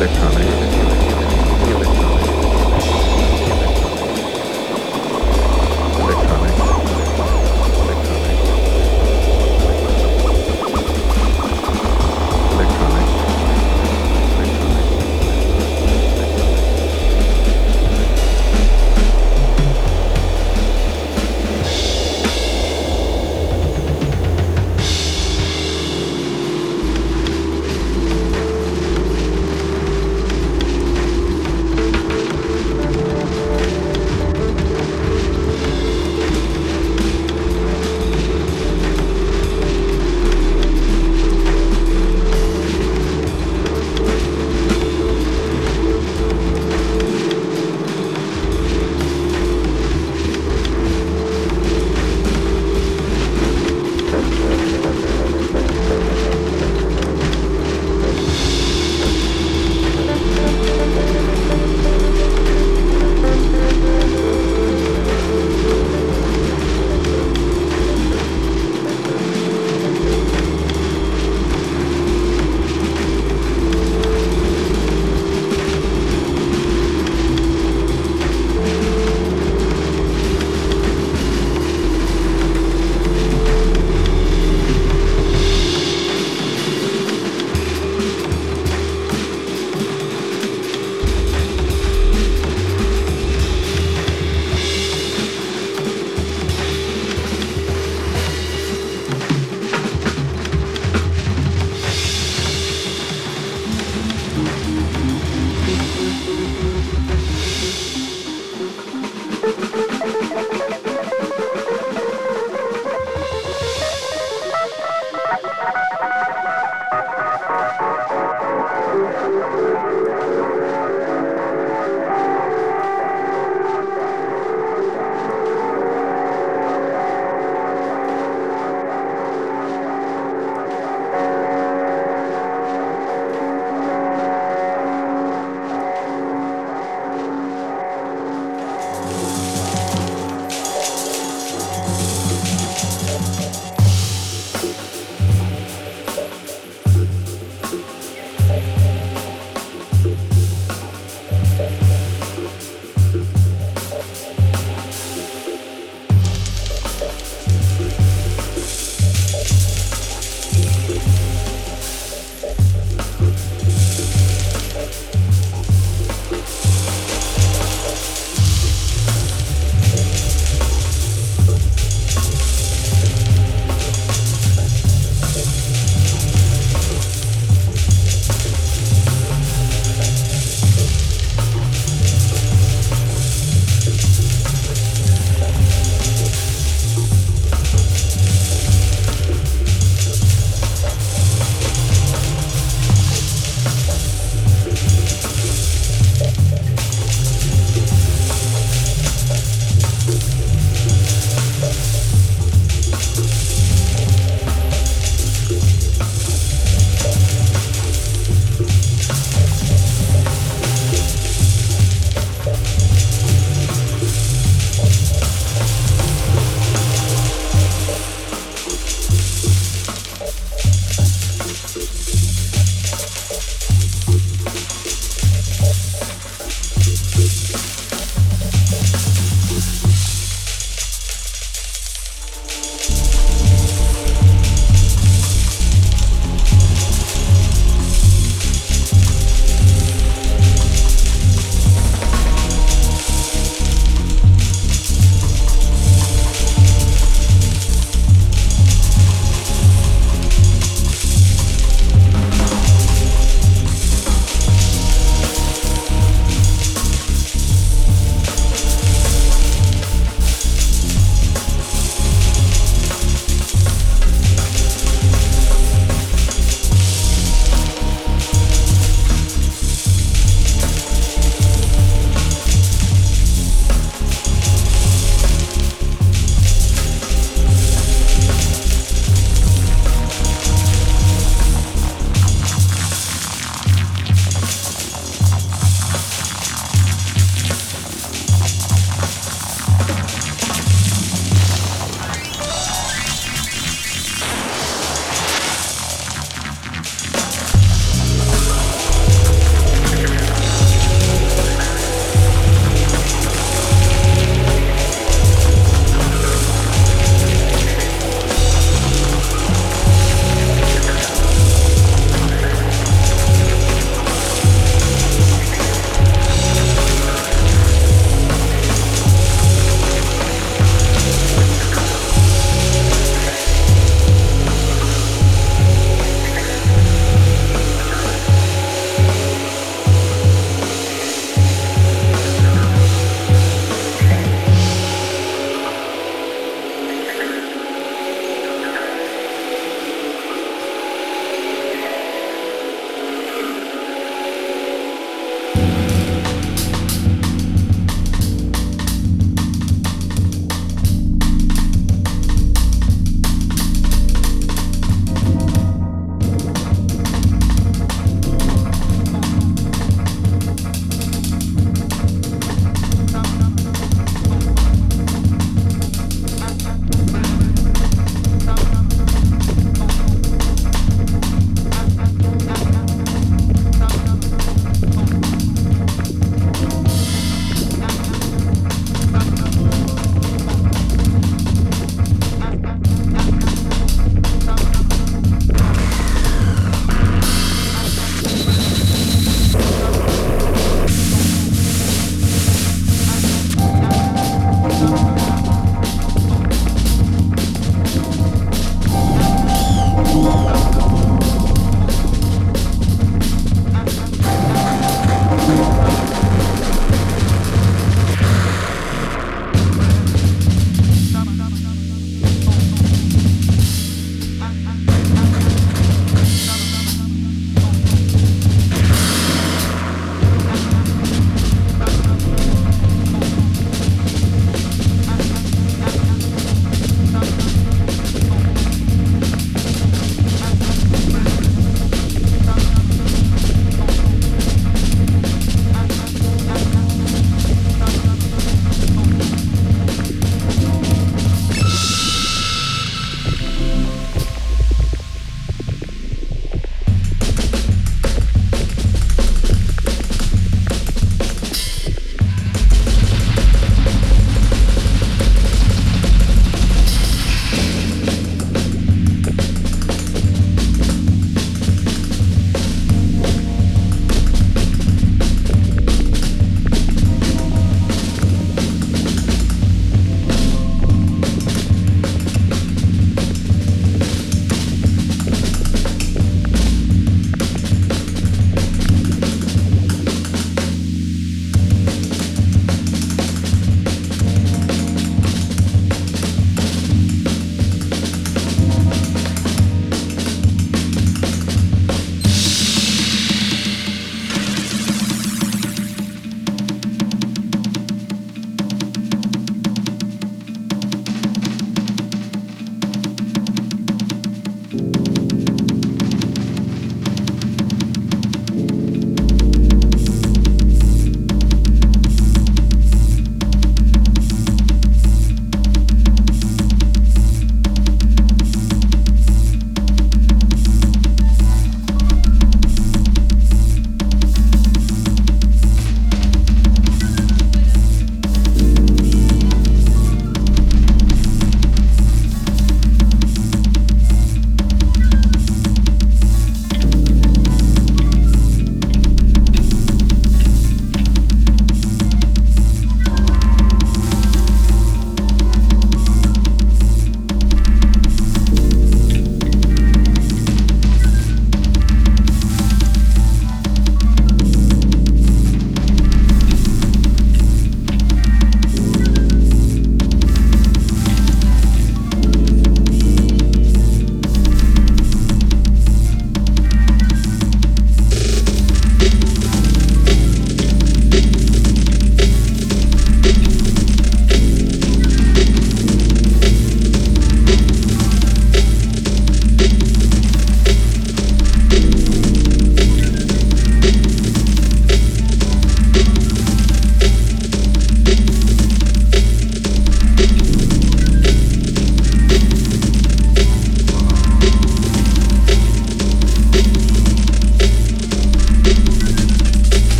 electronic.